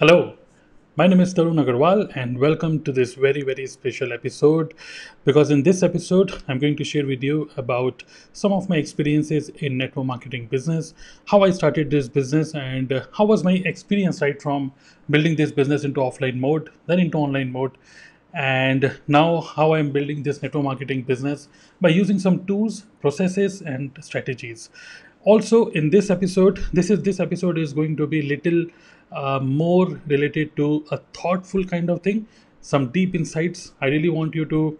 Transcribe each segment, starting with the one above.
Hello, my name is Tarun Agarwal, and welcome to this very, very special episode. Because in this episode, I'm going to share with you about some of my experiences in network marketing business, how I started this business, and how was my experience right from building this business into offline mode, then into online mode, and now how I'm building this network marketing business by using some tools, processes, and strategies also in this episode this is this episode is going to be little uh, more related to a thoughtful kind of thing some deep insights. I really want you to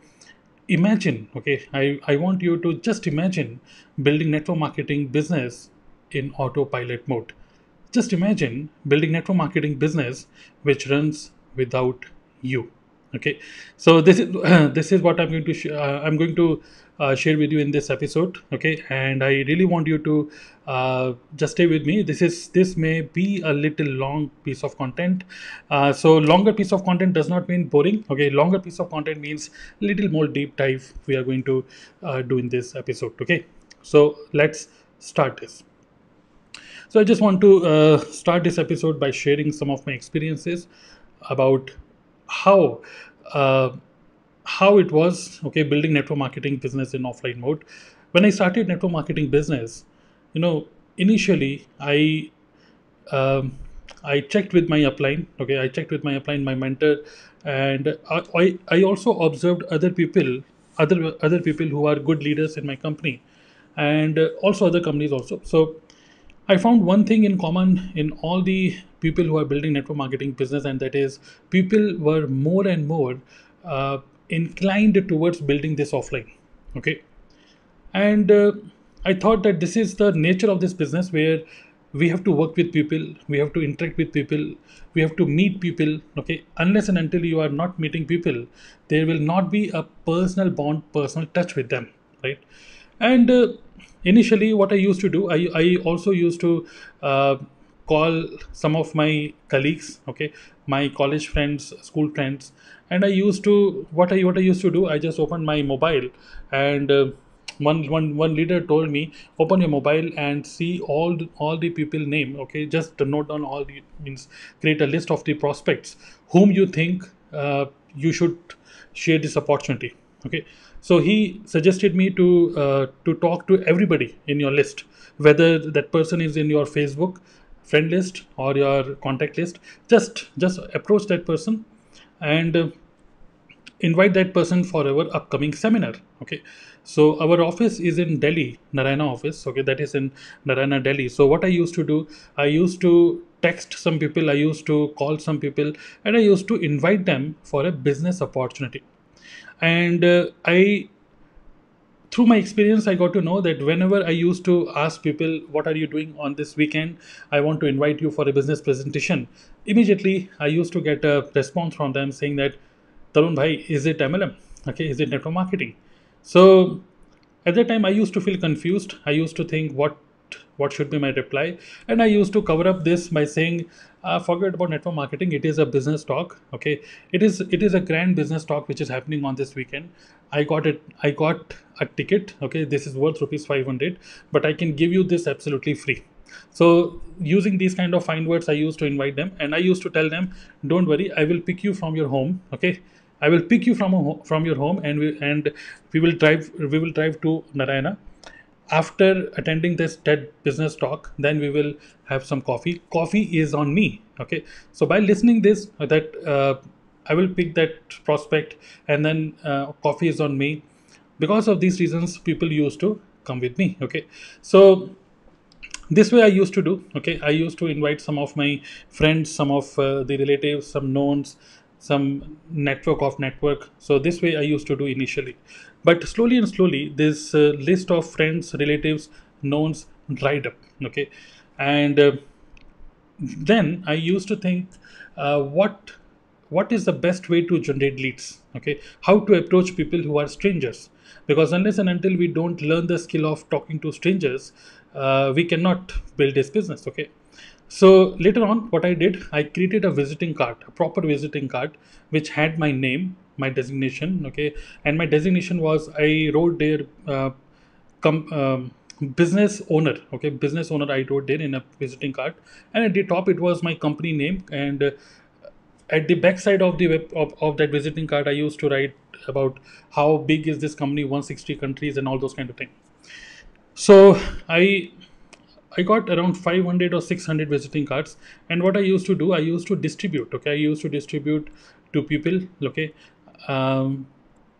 imagine okay? I, I want you to just imagine building network marketing business in autopilot mode. Just imagine building network marketing business which runs without you okay? So this is this is what i'm going to sh- uh, i'm going to uh, share with you in this episode okay? And i really want you to uh, just stay with me. This is this may be a little long piece of content. Uh, so longer piece of content does not mean boring okay? Longer piece of content means little more deep dive we are going to uh, do in this episode okay? So let's start this. So I just want to uh, start this episode by sharing some of my experiences about how how it was okay building network marketing business in offline mode. When I started network marketing business, you know, initially I um, I checked with my upline. Okay, I checked with my upline, my mentor, and I, I, I also observed other people, other other people who are good leaders in my company, and also other companies also. So I found one thing in common in all the people who are building network marketing business, and that is people were more and more uh, inclined towards building this offline. Okay, and uh, i thought that this is the nature of this business where we have to work with people we have to interact with people we have to meet people okay unless and until you are not meeting people there will not be a personal bond personal touch with them right and uh, initially what i used to do i, I also used to uh, call some of my colleagues okay my college friends school friends and i used to what i what i used to do i just opened my mobile and uh, one one one leader told me open your mobile and see all the, all the people name okay just note down all the means create a list of the prospects whom you think uh, you should share this opportunity okay. So he suggested me to uh, to talk to everybody in your list whether that person is in your facebook friend list or your contact list. Just just approach that person and uh, invite that person for our upcoming seminar okay? So our office is in delhi naraina office okay? That is in naraina delhi. So what i used to do i used to text some people i used to call some people and i used to invite them for a business opportunity. And uh, i through my experience i got to know that whenever i used to ask people what are you doing on this weekend? I want to invite you for a business presentation. Immediately i used to get a response from them saying that tarun bhai is it mlm okay is it network marketing? So at that time i used to feel confused. I used to think what what should be my reply. And i used to cover up this by saying uh, forget about network marketing. It is a business talk okay? It is it is a grand business talk which is happening on this weekend. I got it i got a ticket okay? This is worth rupees 500 but i can give you this absolutely free. So using these kind of fine words i used to invite them and i used to tell them don't worry i will pick you from your home okay? I will pick you from a from your home and we and we will drive we will drive to naraina after attending this TED business talk, then we will have some coffee. Coffee is on me. Okay. So by listening this, that uh, I will pick that prospect, and then uh, coffee is on me. Because of these reasons, people used to come with me. Okay. So this way I used to do. Okay. I used to invite some of my friends, some of uh, the relatives, some knowns, some network of network. So this way I used to do initially. But slowly and slowly this uh, list of friends relatives knowns dried up okay? And uh, then i used to think uh, what what is the best way to generate leads okay? How to approach people who are strangers? Because unless and until we don't learn the skill of talking to strangers uh, we cannot build this business okay so later on what i did i created a visiting card a proper visiting card which had my name my designation okay? And my designation was i wrote there uh, com- um, business owner okay? Business owner i wrote there in a visiting card. And at the top it was my company name. And uh, at the backside of the web of, of that visiting card i used to write about how big is this company 160 countries and all those kind of things so i i got around 500 or 600 visiting cards. And what i used to do i used to distribute okay? I used to distribute to people okay? Um,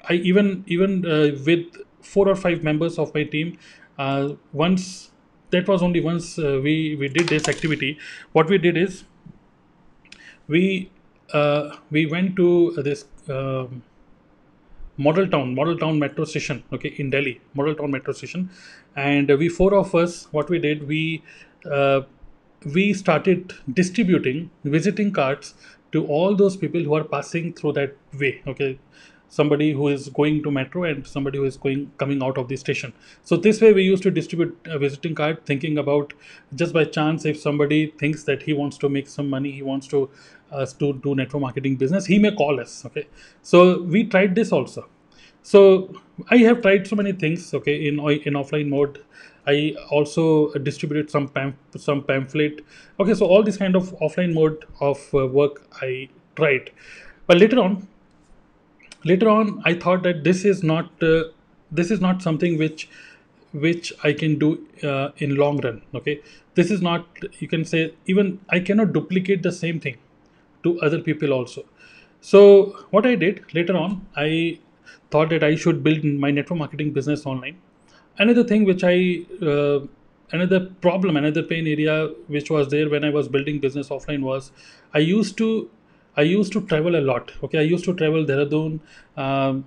i even even uh, with four or five members of my team uh, once that was only once uh, we we did this activity. What we did is we uh, we went to this um, model town model town metro station okay in delhi model town metro station. And we four of us what we did we uh, we started distributing visiting cards to all those people who are passing through that way okay. Somebody who is going to metro and somebody who is going coming out of the station. So this way we used to distribute a visiting card thinking about just by chance if somebody thinks that he wants to make some money he wants to uh, to do network marketing business he may call us okay? So we tried this also. So i have tried so many things okay in in offline mode. I also distributed some pam- some pamphlet. Okay so all this kind of offline mode of uh, work i tried. But later on later on i thought that this is not uh, this is not something which which i can do uh, in long run okay? This is not you can say even i cannot duplicate the same thing to other people also so what i did later on i thought that i should build my network marketing business online another thing which i uh, another problem another pain area which was there when i was building business offline was i used to I used to travel a lot. Okay, I used to travel Dehradun, um,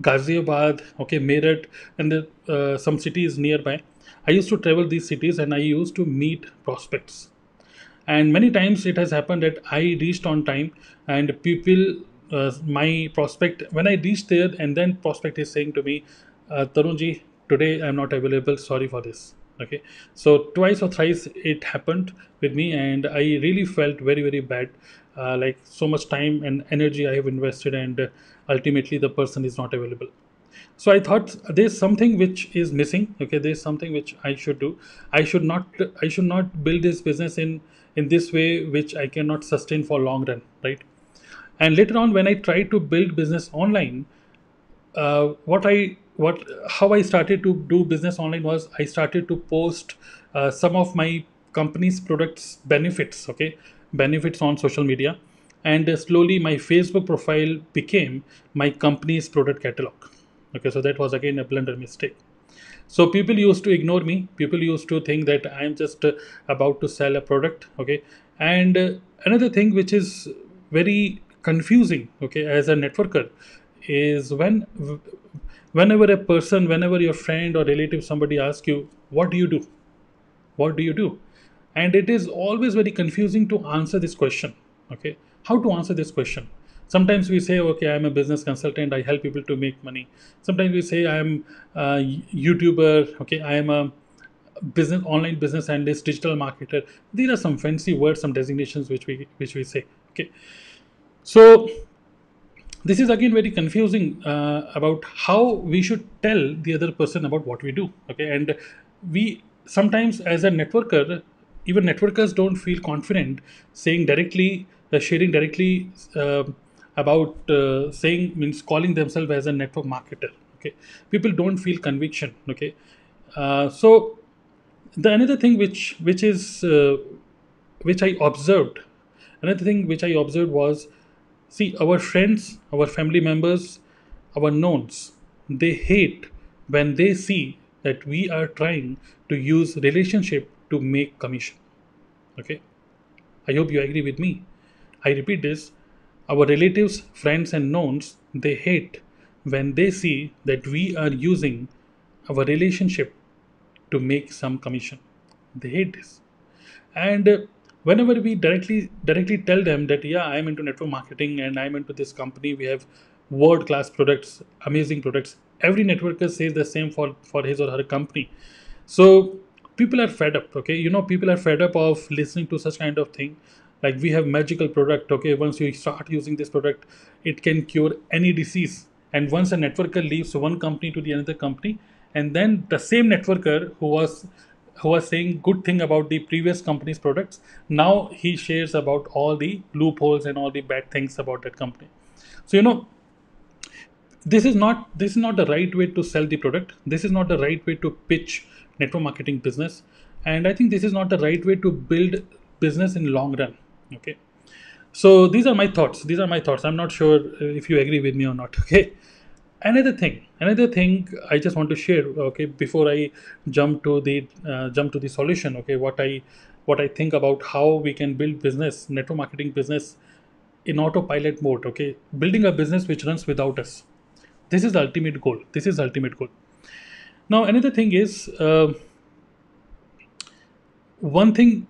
Ghaziabad, okay, Meerut, and the, uh, some cities nearby. I used to travel these cities and I used to meet prospects. And many times it has happened that I reached on time and people, uh, my prospect, when I reached there, and then prospect is saying to me, uh, Tarunji, today I'm not available. Sorry for this. Okay. So twice or thrice it happened with me and i really felt very very bad uh, like so much time and energy i have invested and uh, ultimately the person is not available. So i thought there's something which is missing. Okay. There's something which i should do. I should not i should not build this business in in this way which i cannot sustain for long run right and later on when i tried to build business online uh, what i what how I started to do business online was I started to post uh, some of my company's products benefits, okay, benefits on social media, and uh, slowly my Facebook profile became my company's product catalog. Okay, so that was again a blunder mistake. So people used to ignore me. People used to think that I am just about to sell a product. Okay, and uh, another thing which is very confusing. Okay, as a networker, is when whenever a person whenever your friend or relative somebody asks you what do you do what do you do and it is always very confusing to answer this question okay how to answer this question sometimes we say okay i'm a business consultant i help people to make money. Sometimes we say i'm a youtuber okay i am a business online business analyst digital marketer. These are some fancy words some designations which we which we say okay. So this is again very confusing uh, about how we should tell the other person about what we do okay. And we sometimes as a networker even networkers don't feel confident saying directly uh, sharing directly uh, about uh, saying means calling themselves as a network marketer okay people don't feel conviction okay uh, so the another thing which which is uh, which i observed another thing which i observed was See, our friends, our family members, our knowns, they hate when they see that we are trying to use relationship to make commission. Okay? I hope you agree with me. I repeat this. Our relatives, friends, and knowns, they hate when they see that we are using our relationship to make some commission. They hate this. And uh, whenever we directly directly tell them that yeah i'm into network marketing and i'm into this company we have world class products amazing products every networker says the same for for his or her company so people are fed up okay you know people are fed up of listening to such kind of thing like we have magical product okay? Once you start using this product it can cure any disease. And once a networker leaves one company to the another company and then the same networker who was who was saying good thing about the previous company's products now he shares about all the loopholes and all the bad things about that company. So you know this is not this is not the right way to sell the product. This is not the right way to pitch network marketing business. And i think this is not the right way to build business in long run okay. So these are my thoughts. These are my thoughts. I'm not sure if you agree with me or not okay? Another thing another thing i just want to share okay before i jump to the uh, jump to the solution okay what i what i think about how we can build business network marketing business in autopilot mode okay? Building a business which runs without us. This is the ultimate goal. This is the ultimate goal. Now another thing is uh, one thing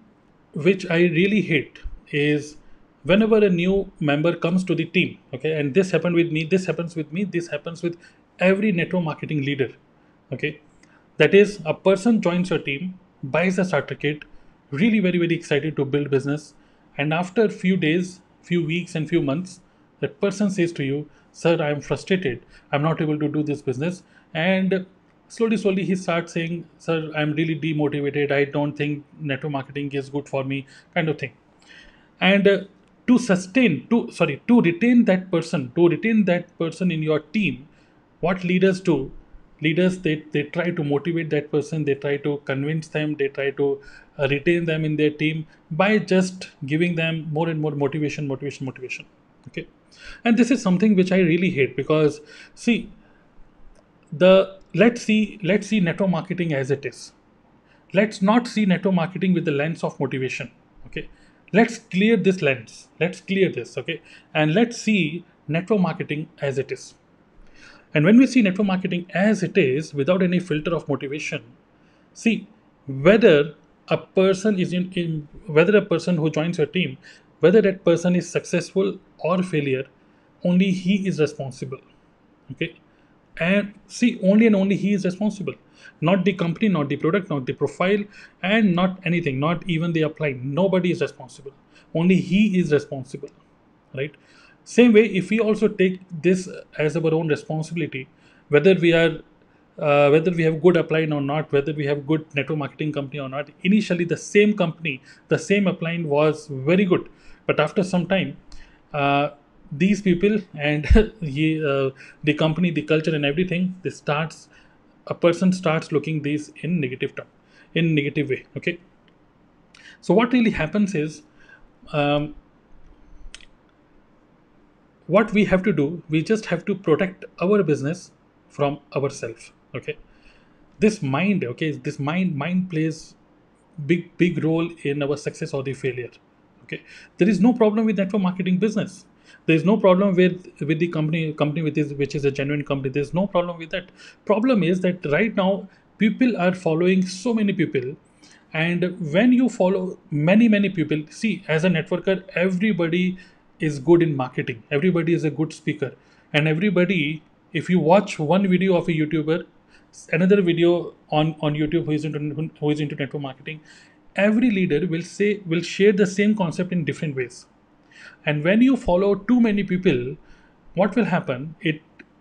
which i really hate is whenever a new member comes to the team okay and this happened with me this happens with me this happens with every network marketing leader okay. That is a person joins your team buys a starter kit really very very excited to build business and after few days few weeks and few months that person says to you sir i am frustrated. I'm not able to do this business. And slowly slowly he starts saying sir i'm really demotivated. I don't think network marketing is good for me kind of thing and uh, to sustain to sorry to retain that person to retain that person in your team what leaders do? Leaders they, they try to motivate that person they try to convince them they try to uh, retain them in their team by just giving them more and more motivation motivation motivation. Okay? And this is something which i really hate because see the let's see let's see network marketing as it is. Let's not see network marketing with the lens of motivation. Okay let's clear this lens. Let's clear this okay? And let's see network marketing as it is. And when we see network marketing as it is without any filter of motivation see whether a person is in, in whether a person who joins your team whether that person is successful or failure only he is responsible okay? And see only and only he is responsible not the company not the product not the profile and not anything not even the apply nobody is responsible. Only he is responsible right? Same way if we also take this as our own responsibility whether we are uh, whether we have good upline or not whether we have good network marketing company or not initially the same company the same upline was very good. But after some time uh, these people and he, uh, the company the culture and everything this starts a person starts looking these in negative term in negative way okay? So what really happens is um, what we have to do we just have to protect our business from ourselves okay? This mind okay this mind mind plays big big role in our success or the failure okay? There is no problem with network marketing business there's no problem with with the company company with is which is a genuine company. There's no problem with that. Problem is that right now people are following so many people. And when you follow many many people see as a networker everybody is good in marketing. Everybody is a good speaker. And everybody if you watch one video of a youtuber another video on on youtube who is into who is into network marketing every leader will say will share the same concept in different ways and when you follow too many people what will happen? It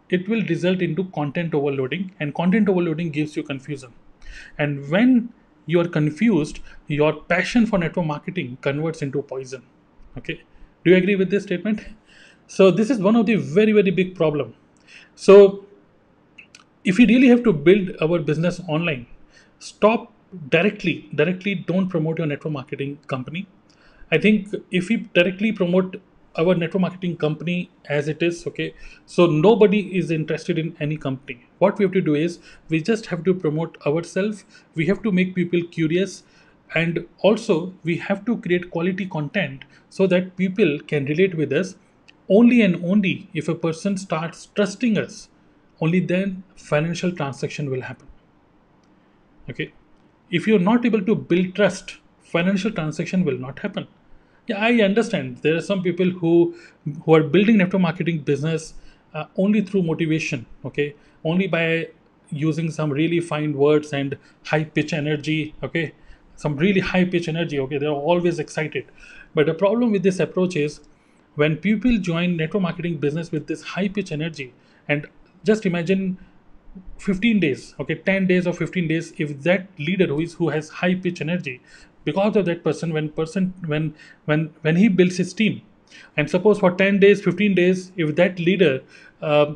it will result into content overloading and content overloading gives you confusion. And when you are confused your passion for network marketing converts into poison. Okay? Do you agree with this statement? So this is one of the very very big problem. So if we really have to build our business online stop directly directly don't promote your network marketing company I think if we directly promote our network marketing company as it is, okay, so nobody is interested in any company. What we have to do is we just have to promote ourselves, we have to make people curious, and also we have to create quality content so that people can relate with us only and only if a person starts trusting us. Only then financial transaction will happen. Okay. If you're not able to build trust financial transaction will not happen. Yeah, I understand. There are some people who who are building network marketing business uh, only through motivation. Okay, only by using some really fine words and high pitch energy. Okay, some really high pitch energy. Okay, they're always excited. But the problem with this approach is when people join network marketing business with this high pitch energy, and just imagine 15 days okay 10 days or 15 days if that leader who is who has high pitch energy because of that person when person when when when he builds his team and suppose for 10 days 15 days if that leader uh,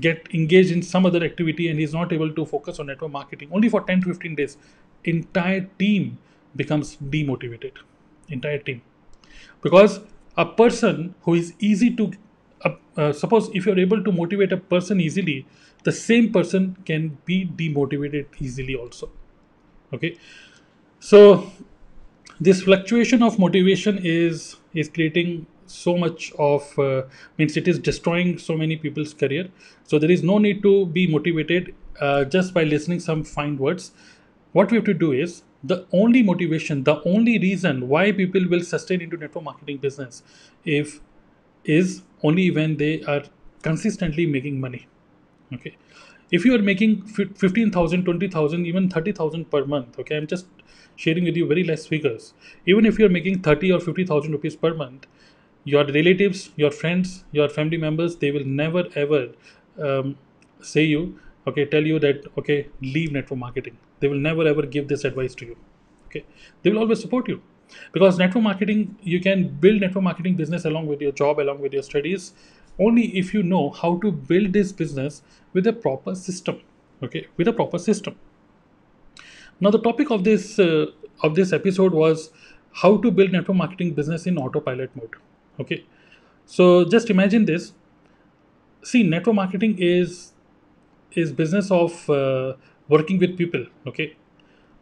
get engaged in some other activity and he's not able to focus on network marketing only for 10 to 15 days entire team becomes demotivated. Entire team. Because a person who is easy to uh, uh, suppose if you're able to motivate a person easily the same person can be demotivated easily also. Okay so this fluctuation of motivation is is creating so much of uh, means it is destroying so many people's career. So there is no need to be motivated uh, just by listening some fine words. What we have to do is the only motivation the only reason why people will sustain into network marketing business if is only when they are consistently making money. Okay? If you are making 15000 20000 even 30000 per month okay i'm just sharing with you very less figures. Even if you're making 30 or 50000 rupees per month your relatives your friends your family members they will never ever um, say you okay tell you that okay leave network marketing. They will never ever give this advice to you okay? They will always support you. Because network marketing you can build network marketing business along with your job along with your studies only if you know how to build this business with a proper system okay? With a proper system now the topic of this uh, of this episode was how to build network marketing business in autopilot mode. Okay. So just imagine this. See network marketing is is business of uh, working with people. Okay.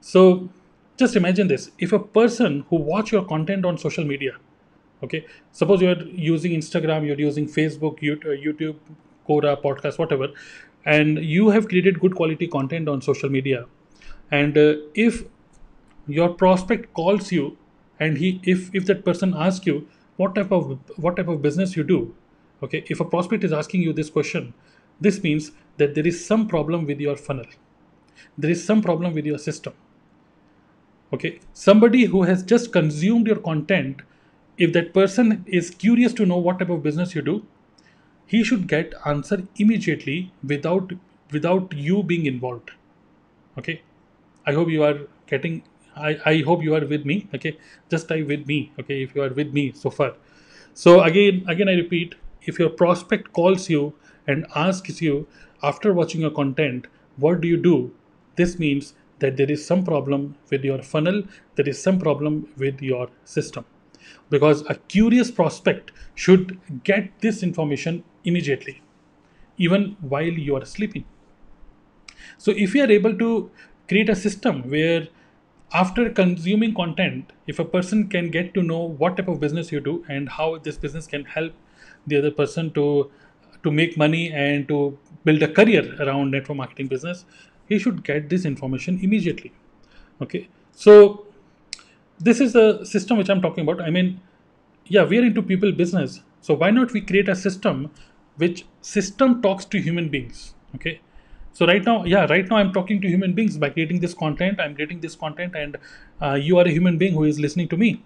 So just imagine this. If a person who watch your content on social media okay suppose you're using instagram you're using facebook youtube quora podcast whatever and you have created good quality content on social media and uh, if your prospect calls you and he if if that person asks you what type of what type of business you do okay if a prospect is asking you this question this means that there is some problem with your funnel. There is some problem with your system. Okay somebody who has just consumed your content if that person is curious to know what type of business you do he should get answer immediately without without you being involved. Okay i hope you are getting I, I hope you are with me okay? Just type with me okay if you are with me so far. So again again i repeat if your prospect calls you and asks you after watching your content what do you do? This means that there is some problem with your funnel there is some problem with your system. Because a curious prospect should get this information immediately even while you are sleeping. So if you are able to create a system where after consuming content if a person can get to know what type of business you do and how this business can help the other person to to make money and to build a career around network marketing business he should get this information immediately. Okay? So this is the system which i'm talking about. I mean yeah we are into people business. So why not we create a system which system talks to human beings? Okay so right now yeah right now i'm talking to human beings by creating this content. I'm creating this content and uh, you are a human being who is listening to me.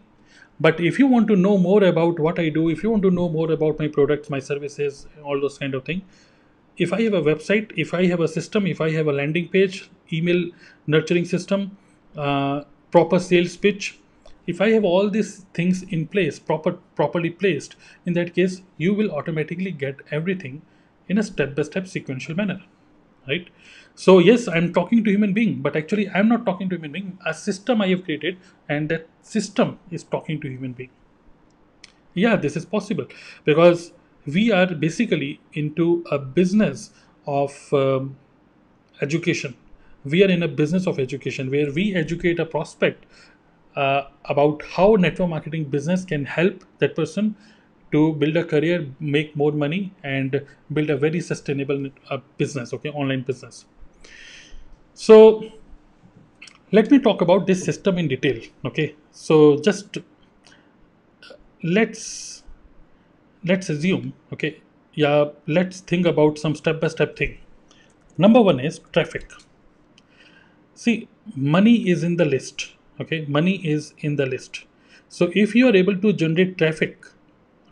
But if you want to know more about what i do if you want to know more about my products my services all those kind of thing if i have a website if i have a system if i have a landing page email nurturing system uh, proper sales pitch if i have all these things in place proper properly placed in that case you will automatically get everything in a step by step sequential manner right? So yes i'm talking to human being but actually i'm not talking to human being. A system i have created and that system is talking to human being. Yeah this is possible because we are basically into a business of um, education. We are in a business of education where we educate a prospect uh, about how network marketing business can help that person to build a career make more money and build a very sustainable uh, business okay online business. So let me talk about this system in detail okay? So just let's let's assume okay yeah let's think about some step by step thing. Number one is traffic. See money is in the list okay? Money is in the list. So if you are able to generate traffic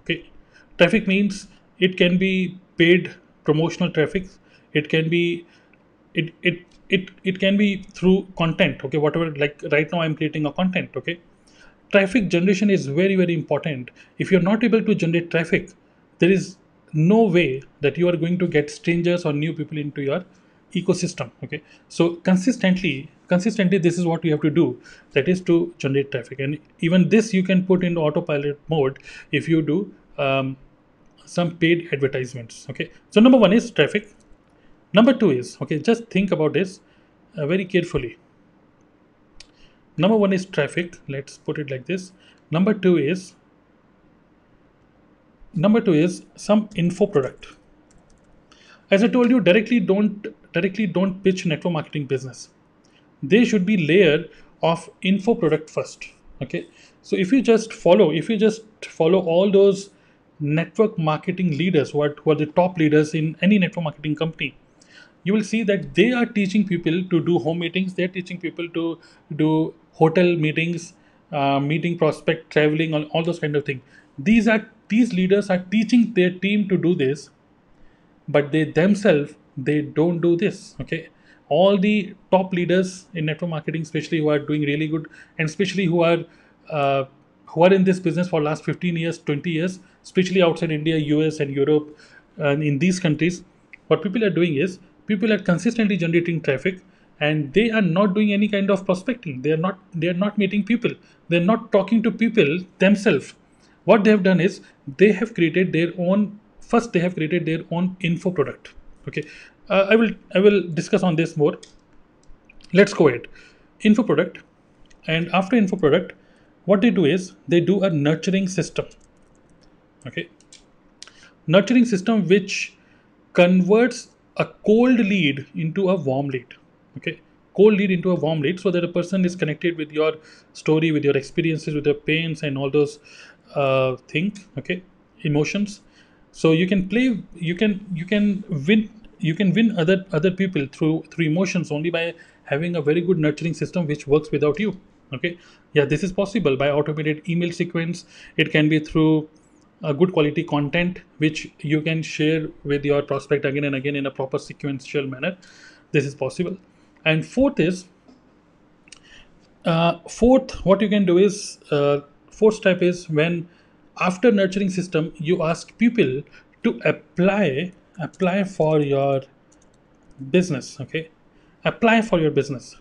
okay. Traffic means it can be paid promotional traffic. It can be it it it, it can be through content okay? Whatever like right now i'm creating a content okay? Traffic generation is very very important. If you're not able to generate traffic there is no way that you are going to get strangers or new people into your ecosystem okay? So consistently consistently this is what you have to do. That is to generate traffic. And even this you can put in autopilot mode if you do um, some paid advertisements okay? So number one is traffic. Number two is okay just think about this uh, very carefully. Number one is traffic. Let's put it like this. Number two is number two is some info product. As i told you directly don't directly don't pitch network marketing business they should be layer of info product first okay? So if you just follow if you just follow all those network marketing leaders who are, who are the top leaders in any network marketing company you will see that they are teaching people to do home meetings they're teaching people to do hotel meetings uh, meeting prospect traveling all, all those kind of things these are these leaders are teaching their team to do this but they themselves they don't do this okay all the top leaders in network marketing especially who are doing really good and especially who are uh, who are in this business for last 15 years 20 years especially outside india us and europe and in these countries what people are doing is people are consistently generating traffic and they are not doing any kind of prospecting. They are not they are not meeting people. They're not talking to people themselves. What they have done is they have created their own first they have created their own info product okay uh, i will i will discuss on this more. Let's go ahead. Info product. And after info product what they do is they do a nurturing system. Okay. Nurturing system which converts a cold lead into a warm lead. Okay. Cold lead into a warm lead so that a person is connected with your story with your experiences with your pains and all those uh, things okay emotions. So you can play you can you can win you can win other other people through through emotions only by having a very good nurturing system which works without you okay? Yeah this is possible by automated email sequence. It can be through a good quality content which you can share with your prospect again and again in a proper sequential manner. This is possible. And fourth is uh, fourth what you can do is uh, fourth step is when after nurturing system you ask people to apply apply for your business okay? Apply for your business.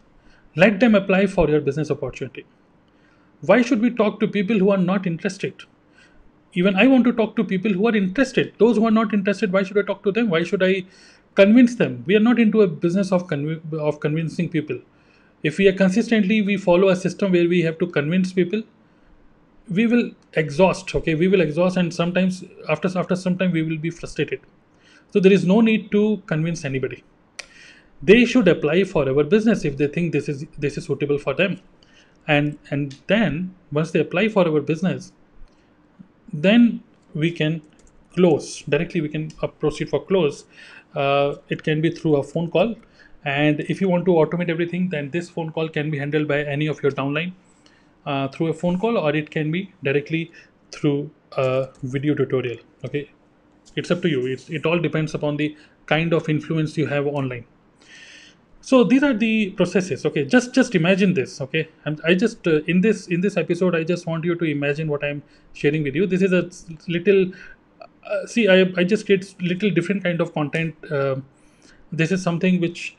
Let them apply for your business opportunity. Why should we talk to people who are not interested? Even i want to talk to people who are interested. Those who are not interested why should i talk to them? Why should i convince them? We are not into a business of conv- of convincing people. If we are consistently we follow a system where we have to convince people we will exhaust okay? We will exhaust and sometimes after after some time we will be frustrated so there is no need to convince anybody. They should apply for our business if they think this is this is suitable for them. And and then once they apply for our business then we can close. Directly we can uh, proceed for close. Uh, it can be through a phone call. And if you want to automate everything then this phone call can be handled by any of your downline. Uh, through a phone call or it can be directly through a video tutorial. Okay it's up to you. It's, it all depends upon the kind of influence you have online. So these are the processes okay? Just just imagine this okay? And i just uh, in this in this episode i just want you to imagine what i'm sharing with you. This is a little uh, see i i just create little different kind of content uh, this is something which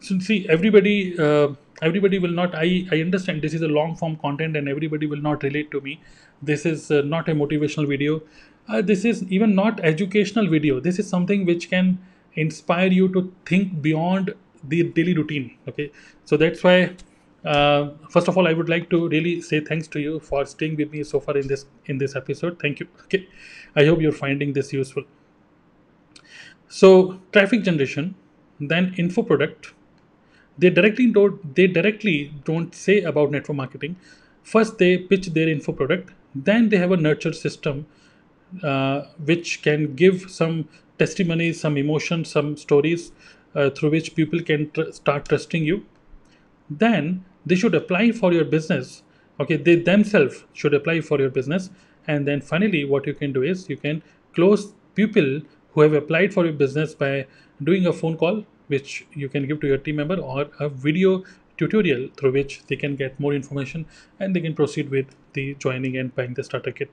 see everybody uh, everybody will not i i understand this is a long form content and everybody will not relate to me. This is uh, not a motivational video uh, this is even not educational video. This is something which can inspire you to think beyond the daily routine okay? So that's why uh, first of all i would like to really say thanks to you for staying with me so far in this in this episode. Thank you okay? I hope you're finding this useful. So traffic generation then info product. They directly don't they directly don't say about network marketing. First they pitch their info product. Then they have a nurture system uh, which can give some testimonies some emotions some stories uh, through which people can tr- start trusting you. Then they should apply for your business. Okay they themselves should apply for your business. And then finally what you can do is you can close people who have applied for your business by doing a phone call which you can give to your team member or a video tutorial through which they can get more information and they can proceed with the joining and buying the starter kit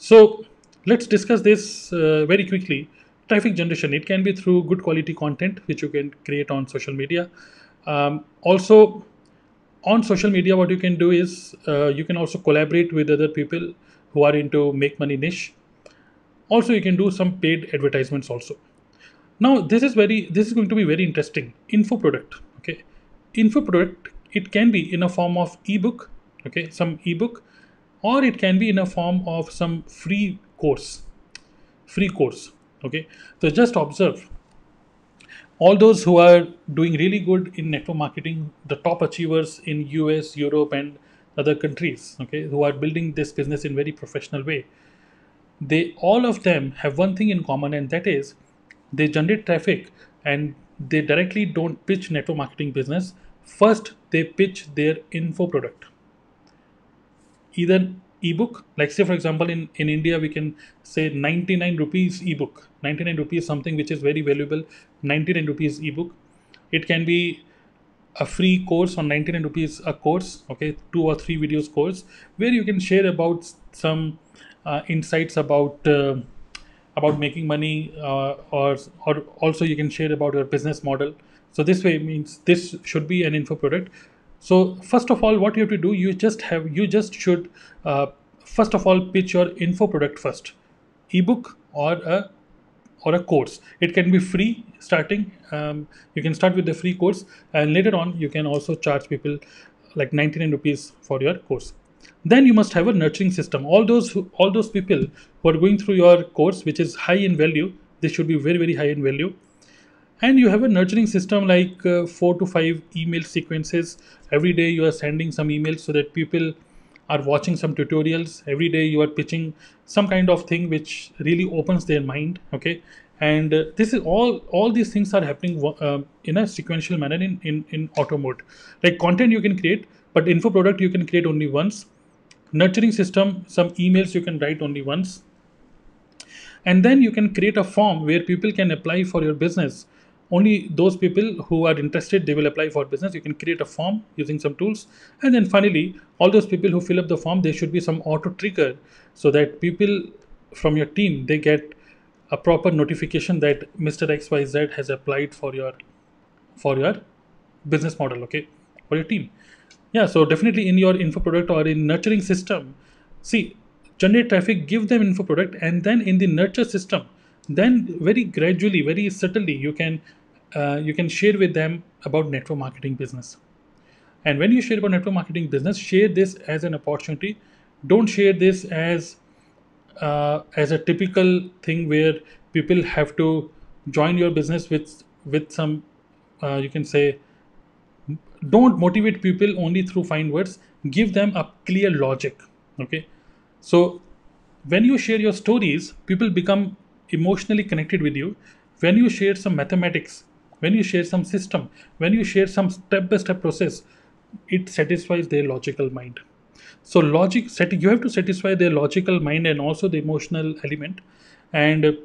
so let's discuss this uh, very quickly. Traffic generation it can be through good quality content which you can create on social media. Um, also on social media what you can do is uh, you can also collaborate with other people who are into make money niche. Also you can do some paid advertisements also. Now this is very this is going to be very interesting. Info product okay? Info product it can be in a form of ebook okay? Some ebook or it can be in a form of some free course free course okay so just observe all those who are doing really good in network marketing, the top achievers in US, Europe, and other countries, okay, who are building this business in very professional way, they all of them have one thing in common, and that is they generate traffic and they directly don't pitch network marketing business. First, they pitch their info product. Either ebook like say for example in in india we can say 99 rupees ebook. 99 rupees something which is very valuable. 99 rupees ebook. It can be a free course on 99 rupees a course okay two or three videos course where you can share about some uh, insights about uh, about making money uh, or or also you can share about your business model. So this way means this should be an info product so first of all, what you have to do, you just have you just should uh, first of all pitch your info product first, ebook or a or a course. It can be free starting. Um, you can start with the free course, and later on you can also charge people like 99 rupees for your course. Then you must have a nurturing system. All those who, all those people who are going through your course, which is high in value, they should be very very high in value and you have a nurturing system like uh, four to five email sequences. Every day you are sending some emails so that people are watching some tutorials. Every day you are pitching some kind of thing which really opens their mind okay? And uh, this is all all these things are happening uh, in a sequential manner in, in in auto mode. Like content you can create but info product you can create only once. Nurturing system some emails you can write only once. And then you can create a form where people can apply for your business only those people who are interested they will apply for business. You can create a form using some tools. And then finally all those people who fill up the form there should be some auto trigger so that people from your team they get a proper notification that mr xyz has applied for your for your business model okay for your team. Yeah so definitely in your info product or in nurturing system see generate traffic give them info product and then in the nurture system then very gradually very subtly you can uh, you can share with them about network marketing business. And when you share about network marketing business, share this as an opportunity. Don't share this as uh, as a typical thing where people have to join your business with with some uh, you can say don't motivate people only through fine words give them a clear logic okay so when you share your stories people become emotionally connected with you when you share some mathematics when you share some system when you share some step-by-step process it satisfies their logical mind. So logic set you have to satisfy their logical mind and also the emotional element. And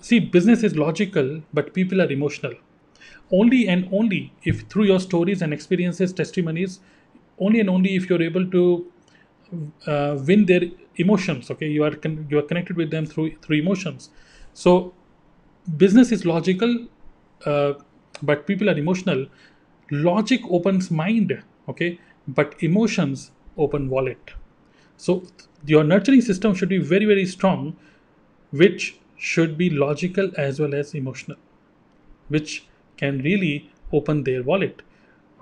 see business is logical but people are emotional. Only and only if through your stories and experiences testimonies only and only if you're able to uh, win their emotions okay? You are con- you are connected with them through through emotions. So business is logical uh, but people are emotional. Logic opens mind okay? But emotions open wallet. So your nurturing system should be very very strong which should be logical as well as emotional which can really open their wallet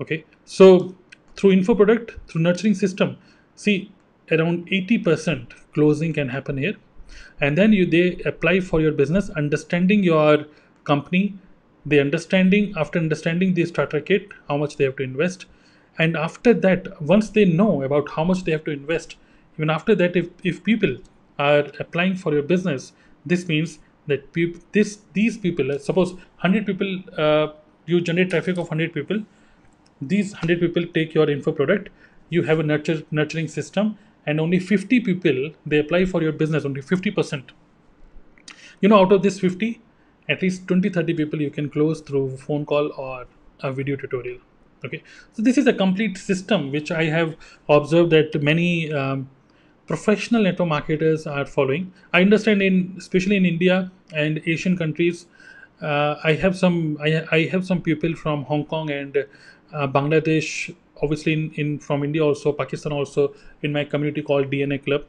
okay? So through info product through nurturing system see around 80% closing can happen here. And then you they apply for your business understanding your company the understanding after understanding the starter kit how much they have to invest. And after that once they know about how much they have to invest even after that if, if people are applying for your business this means that people this these people suppose 100 people uh, you generate traffic of 100 people these 100 people take your info product you have a nurture nurturing system and only 50 people they apply for your business only 50% you know out of this 50 at least 20 30 people you can close through phone call or a video tutorial okay? So this is a complete system which i have observed that many um, professional network marketers are following. I understand in especially in india and asian countries uh, i have some I, I have some people from hong kong and uh, bangladesh obviously in, in from india also pakistan also in my community called dna club.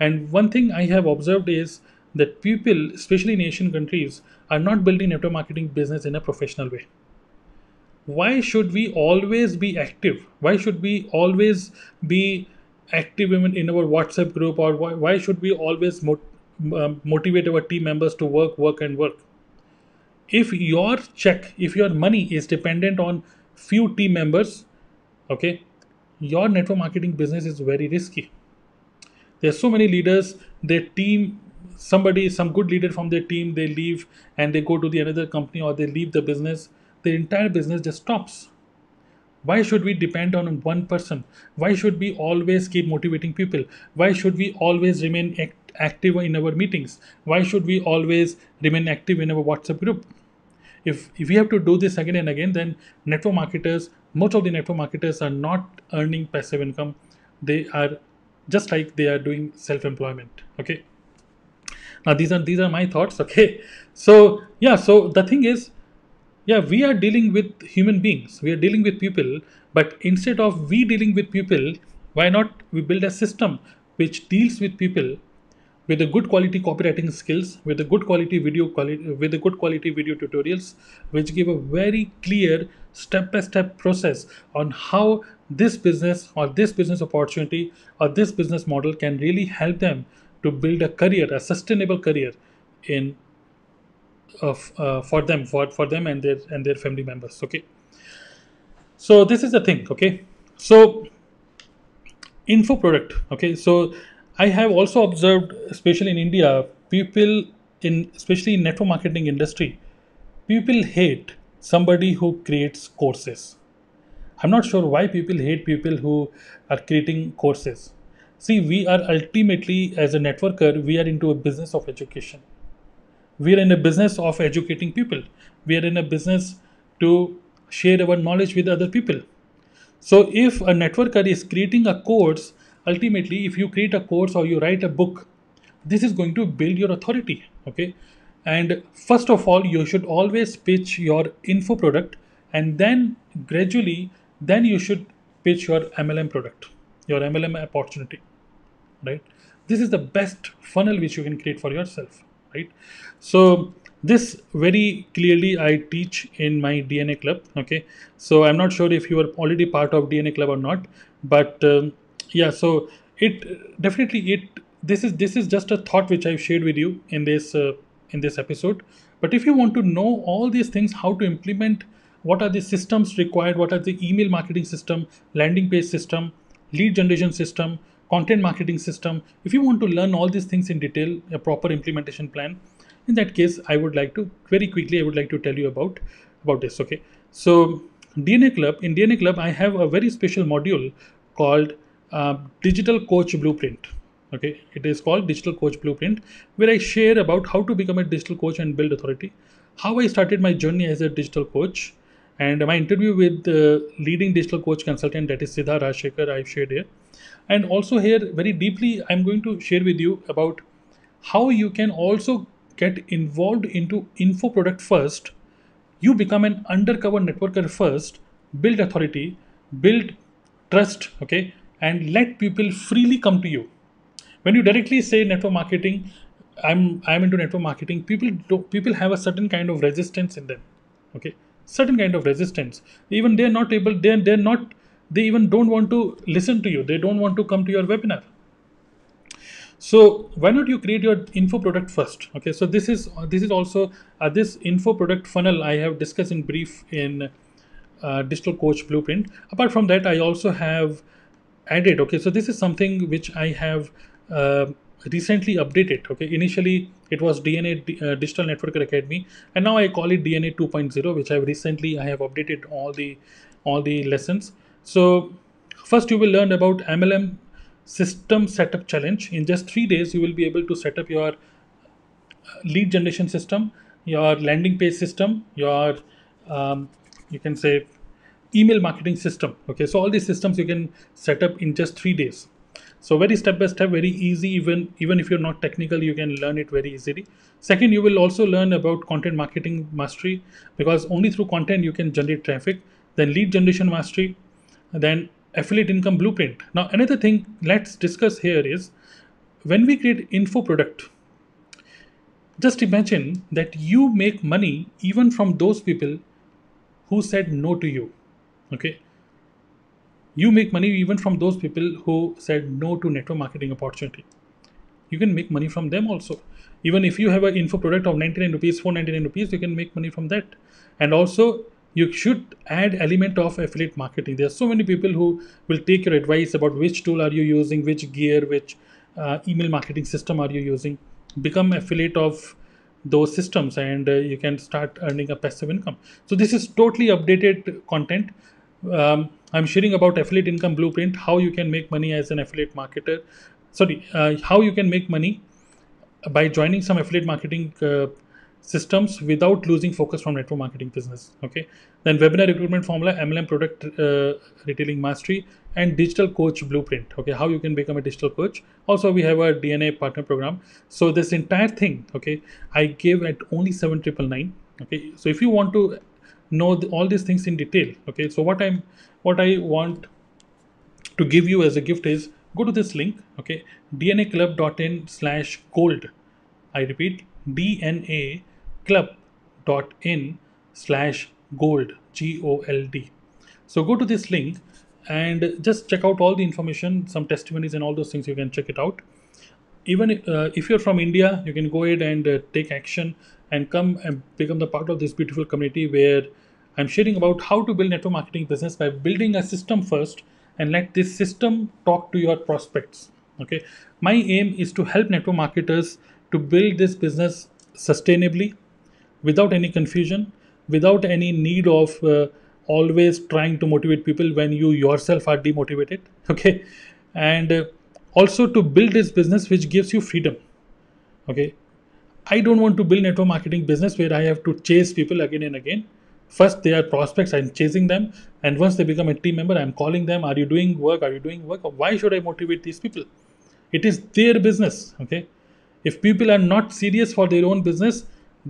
And one thing i have observed is that people especially in asian countries are not building network marketing business in a professional way. Why should we always be active? Why should we always be active in, in our whatsapp group or why, why should we always mot- um, motivate our team members to work work and work? If your check if your money is dependent on few team members okay your network marketing business is very risky. There's so many leaders their team somebody some good leader from their team they leave and they go to the another company or they leave the business the entire business just stops. Why should we depend on one person? Why should we always keep motivating people? Why should we always remain act- active in our meetings? Why should we always remain active in our WhatsApp group? If, if we have to do this again and again, then network marketers, most of the network marketers are not earning passive income. They are just like they are doing self-employment. Okay. Now these are these are my thoughts. Okay. So yeah. So the thing is, yeah we are dealing with human beings we are dealing with people but instead of we dealing with people why not we build a system which deals with people with a good quality copywriting skills with a good quality video quality with a good quality video tutorials which give a very clear step by step process on how this business or this business opportunity or this business model can really help them to build a career a sustainable career in of uh, for them for for them and their and their family members okay? So this is the thing okay? So info product okay? So i have also observed especially in india people in especially in network marketing industry people hate somebody who creates courses. I'm not sure why people hate people who are creating courses see we are ultimately as a networker we are into a business of education. We are in a business of educating people. We are in a business to share our knowledge with other people. So if a networker is creating a course ultimately if you create a course or you write a book this is going to build your authority okay? And first of all you should always pitch your info product and then gradually then you should pitch your mlm product your mlm opportunity right? This is the best funnel which you can create for yourself right? So this very clearly i teach in my dna club okay? So i'm not sure if you are already part of dna club or not but um, yeah so it definitely it this is this is just a thought which i've shared with you in this uh, in this episode. But if you want to know all these things how to implement what are the systems required what are the email marketing system landing page system lead generation system content marketing system. If you want to learn all these things in detail a proper implementation plan in that case i would like to very quickly i would like to tell you about about this okay? So dna club in dna club i have a very special module called uh, digital coach blueprint okay? It is called digital coach blueprint where i share about how to become a digital coach and build authority how i started my journey as a digital coach and my interview with the leading digital coach consultant that is Siddharth Rajsekar i've shared here. And also here very deeply i'm going to share with you about how you can also get involved into info product first. You become an undercover networker first build authority build trust okay and let people freely come to you. When you directly say network marketing i'm i'm into network marketing people do, people have a certain kind of resistance in them okay certain kind of resistance. Even they're not able they're, they're not they even don't want to listen to you. They don't want to come to your webinar. So why not you create your info product first? Okay so this is this is also uh, this info product funnel i have discussed in brief in uh, digital coach blueprint. Apart from that i also have added okay so this is something which i have uh, recently updated okay initially it was dna uh, digital network academy and now i call it dna 2.0 which i've recently i have updated all the all the lessons so first you will learn about mlm system setup challenge in just three days you will be able to set up your lead generation system, your landing page system, your um, you can say email marketing system. Okay, so all these systems you can set up in just three days. So very step by step, very easy. Even even if you're not technical, you can learn it very easily. Second, you will also learn about content marketing mastery because only through content you can generate traffic. Then lead generation mastery, then affiliate income blueprint. Now another thing let's discuss here is when we create info product. Just imagine that you make money even from those people who said no to you. Okay you make money even from those people who said no to network marketing opportunity. You can make money from them also. Even if you have an info product of 99 rupees 499 rupees you can make money from that. And also you should add element of affiliate marketing. There are so many people who will take your advice about which tool are you using which gear which uh, email marketing system are you using. Become affiliate of those systems and uh, you can start earning a passive income. So this is totally updated content um, I'm sharing about affiliate income blueprint, how you can make money as an affiliate marketer. Sorry, uh, how you can make money by joining some affiliate marketing uh, systems without losing focus from network marketing business. Okay. Then webinar recruitment formula, MLM product uh, retailing mastery, and digital coach blueprint. Okay, how you can become a digital coach. Also, we have a DNA partner program. So this entire thing, okay, I gave at only seven triple nine. Okay, so if you want to know the, all these things in detail okay? So what i'm what i want to give you as a gift is go to this link okay? Dnaclub.in slash gold i repeat dna club.in slash gold g-o-l-d so go to this link and just check out all the information some testimonies and all those things you can check it out even uh, if you're from india you can go ahead and uh, take action and come and become the part of this beautiful community where I'm sharing about how to build network marketing business by building a system first and let this system talk to your prospects. Okay. My aim is to help network marketers to build this business sustainably without any confusion, without any need of uh, always trying to motivate people when you yourself are demotivated. Okay. And uh, also to build this business which gives you freedom. Okay I don't want to build network marketing business where I have to chase people again and again. First, they are prospects. I'm chasing them, and once they become a team member, I'm calling them. Are you doing work? Are you doing work? Why should I motivate these people? It is their business. Okay. If people are not serious for their own business,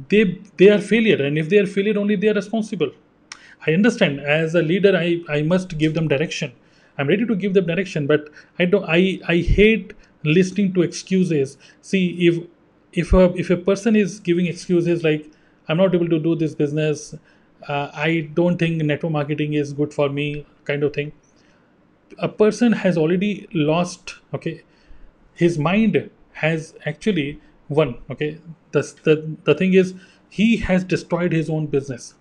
they they are failure, and if they are failure, only they are responsible. I understand. As a leader, I I must give them direction. I'm ready to give them direction, but I don't. I I hate listening to excuses. See if if a if a person is giving excuses like i'm not able to do this business uh, i don't think network marketing is good for me kind of thing a person has already lost okay his mind has actually won okay the, the, the thing is he has destroyed his own business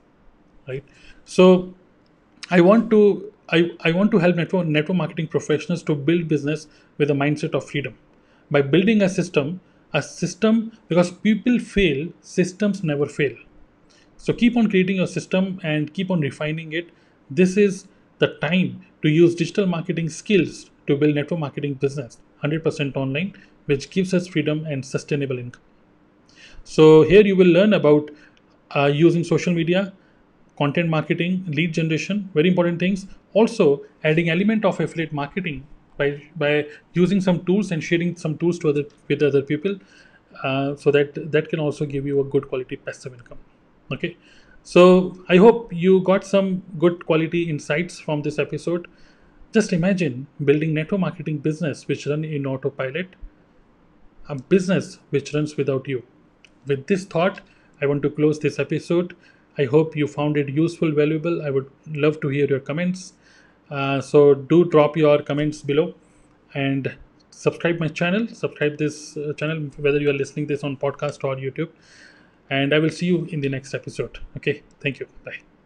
right so i want to I, I want to help network network marketing professionals to build business with a mindset of freedom. By building a system a system because people fail systems never fail. So keep on creating your system and keep on refining it. This is the time to use digital marketing skills to build network marketing business 100% online which gives us freedom and sustainable income. So here you will learn about uh, using social media content marketing lead generation very important things. Also adding element of affiliate marketing by by using some tools and sharing some tools to other with other people uh, so that that can also give you a good quality passive income. Okay? So i hope you got some good quality insights from this episode. Just imagine building network marketing business which run in autopilot a business which runs without you. With this thought i want to close this episode i hope you found it useful valuable. I would love to hear your comments. Uh, so do drop your comments below and subscribe my channel. Subscribe this uh, channel whether you are listening this on podcast or youtube. And i will see you in the next episode. Okay thank you. Bye